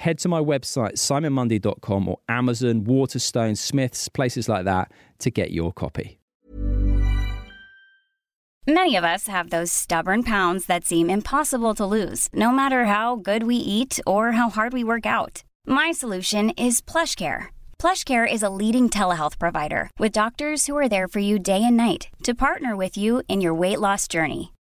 head to my website, simonmundy.com or Amazon, Waterstone, Smiths, places like that to get your copy. Many of us have those stubborn pounds that seem impossible to lose, no matter how good we eat or how hard we work out. My solution is PlushCare. PlushCare is a leading telehealth provider with doctors who are there for you day and night to partner with you in your weight loss journey.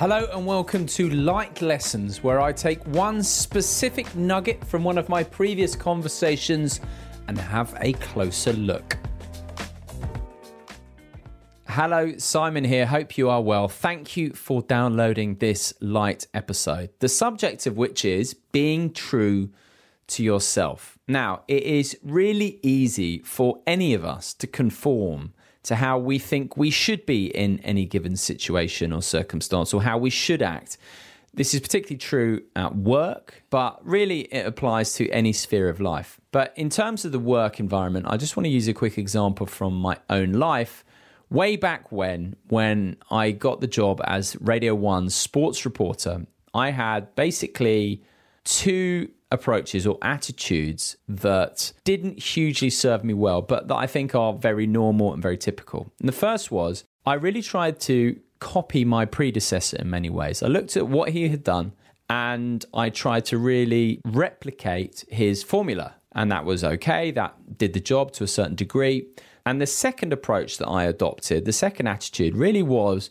Hello and welcome to Light Lessons, where I take one specific nugget from one of my previous conversations and have a closer look. Hello, Simon here. Hope you are well. Thank you for downloading this light episode, the subject of which is being true to yourself. Now, it is really easy for any of us to conform to how we think we should be in any given situation or circumstance or how we should act. This is particularly true at work, but really it applies to any sphere of life. But in terms of the work environment, I just want to use a quick example from my own life. Way back when, when I got the job as Radio 1's sports reporter, I had basically two approaches or attitudes that didn't hugely serve me well, but that I think are very normal and very typical. And the first was I really tried to copy my predecessor in many ways. I looked at what he had done and I tried to really replicate his formula. And that was okay, that did the job to a certain degree. And the second approach that I adopted, the second attitude, really was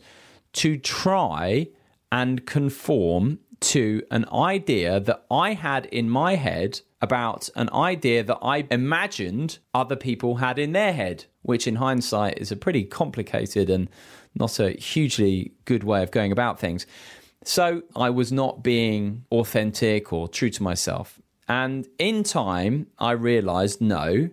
to try and conform to an idea that I had in my head about an idea that I imagined other people had in their head, which in hindsight is a pretty complicated and not a hugely good way of going about things. So I was not being authentic or true to myself. And in time, I realized no,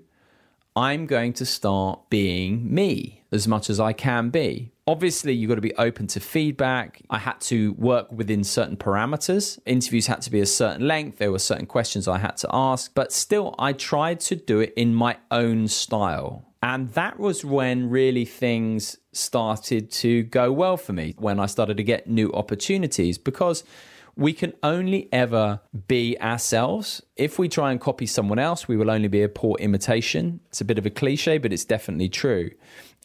I'm going to start being me as much as I can be obviously you've got to be open to feedback. I had to work within certain parameters. Interviews had to be a certain length. There were certain questions I had to ask, but still I tried to do it in my own style. And that was when really things started to go well for me, when I started to get new opportunities because we can only ever be ourselves. If we try and copy someone else, we will only be a poor imitation. It's a bit of a cliche, but it's definitely true.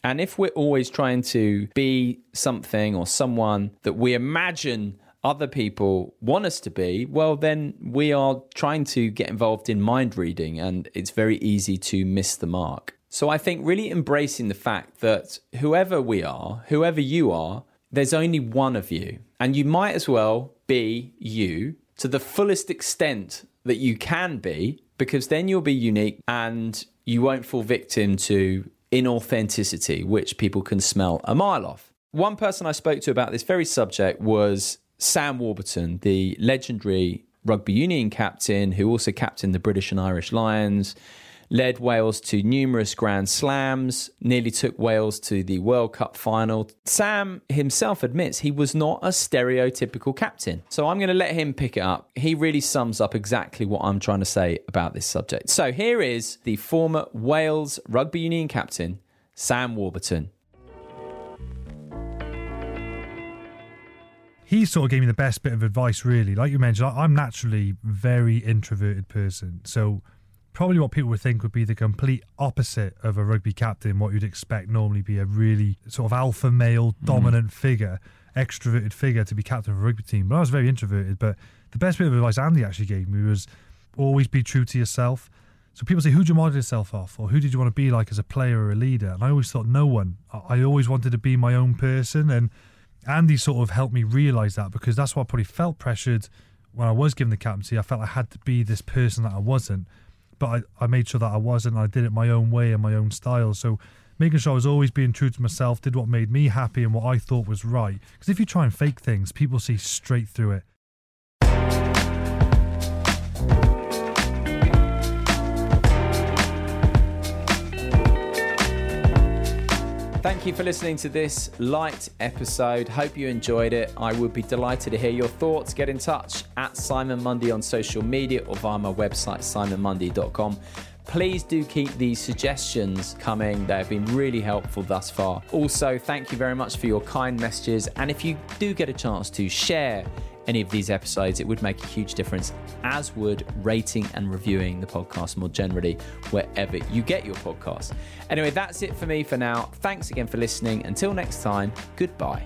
And if we're always trying to be something or someone that we imagine other people want us to be, well, then we are trying to get involved in mind reading and it's very easy to miss the mark. So I think really embracing the fact that whoever we are, whoever you are, there's only one of you. And you might as well be you to the fullest extent that you can be, because then you'll be unique and you won't fall victim to inauthenticity, which people can smell a mile off. One person I spoke to about this very subject was Sam Warburton, the legendary rugby union captain who also captained the British and Irish Lions led Wales to numerous Grand Slams, nearly took Wales to the World Cup final. Sam himself admits he was not a stereotypical captain. So I'm going to let him pick it up. He really sums up exactly what I'm trying to say about this subject. So here is the former Wales rugby union captain, Sam Warburton. he sort of gave me the best bit of advice, really. Like you mentioned, I'm naturally very introverted person, so probably what people would think would be the complete opposite of a rugby captain. What you'd expect normally be a really sort of alpha male, dominant mm. figure, extroverted figure to be captain of a rugby team. But I was very introverted. But the best bit of advice Andy actually gave me was always be true to yourself. So people say, who do you model yourself off? Or who did you want to be like as a player or a leader? And I always thought, no one. I always wanted to be my own person. And Andy sort of helped me realize that because that's why I probably felt pressured when I was given the captaincy. I felt I had to be this person that I wasn't. But I, I made sure that I wasn't. I did it my own way and my own style. So making sure I was always being true to myself, did what made me happy and what I thought was right. Because if you try and fake things, people see straight through it. Thank you for listening to this light episode. Hope you enjoyed it. I would be delighted to hear your thoughts. Get in touch at Simon Mundy on social media or via my website, simonmundy.com. Please do keep these suggestions coming. They have been really helpful thus far. Also, thank you very much for your kind messages. And if you do get a chance to share, any of these episodes, it would make a huge difference, as would rating and reviewing the podcast more generally, wherever you get your podcast. Anyway, that's it for me for now. Thanks again for listening. Until next time, goodbye.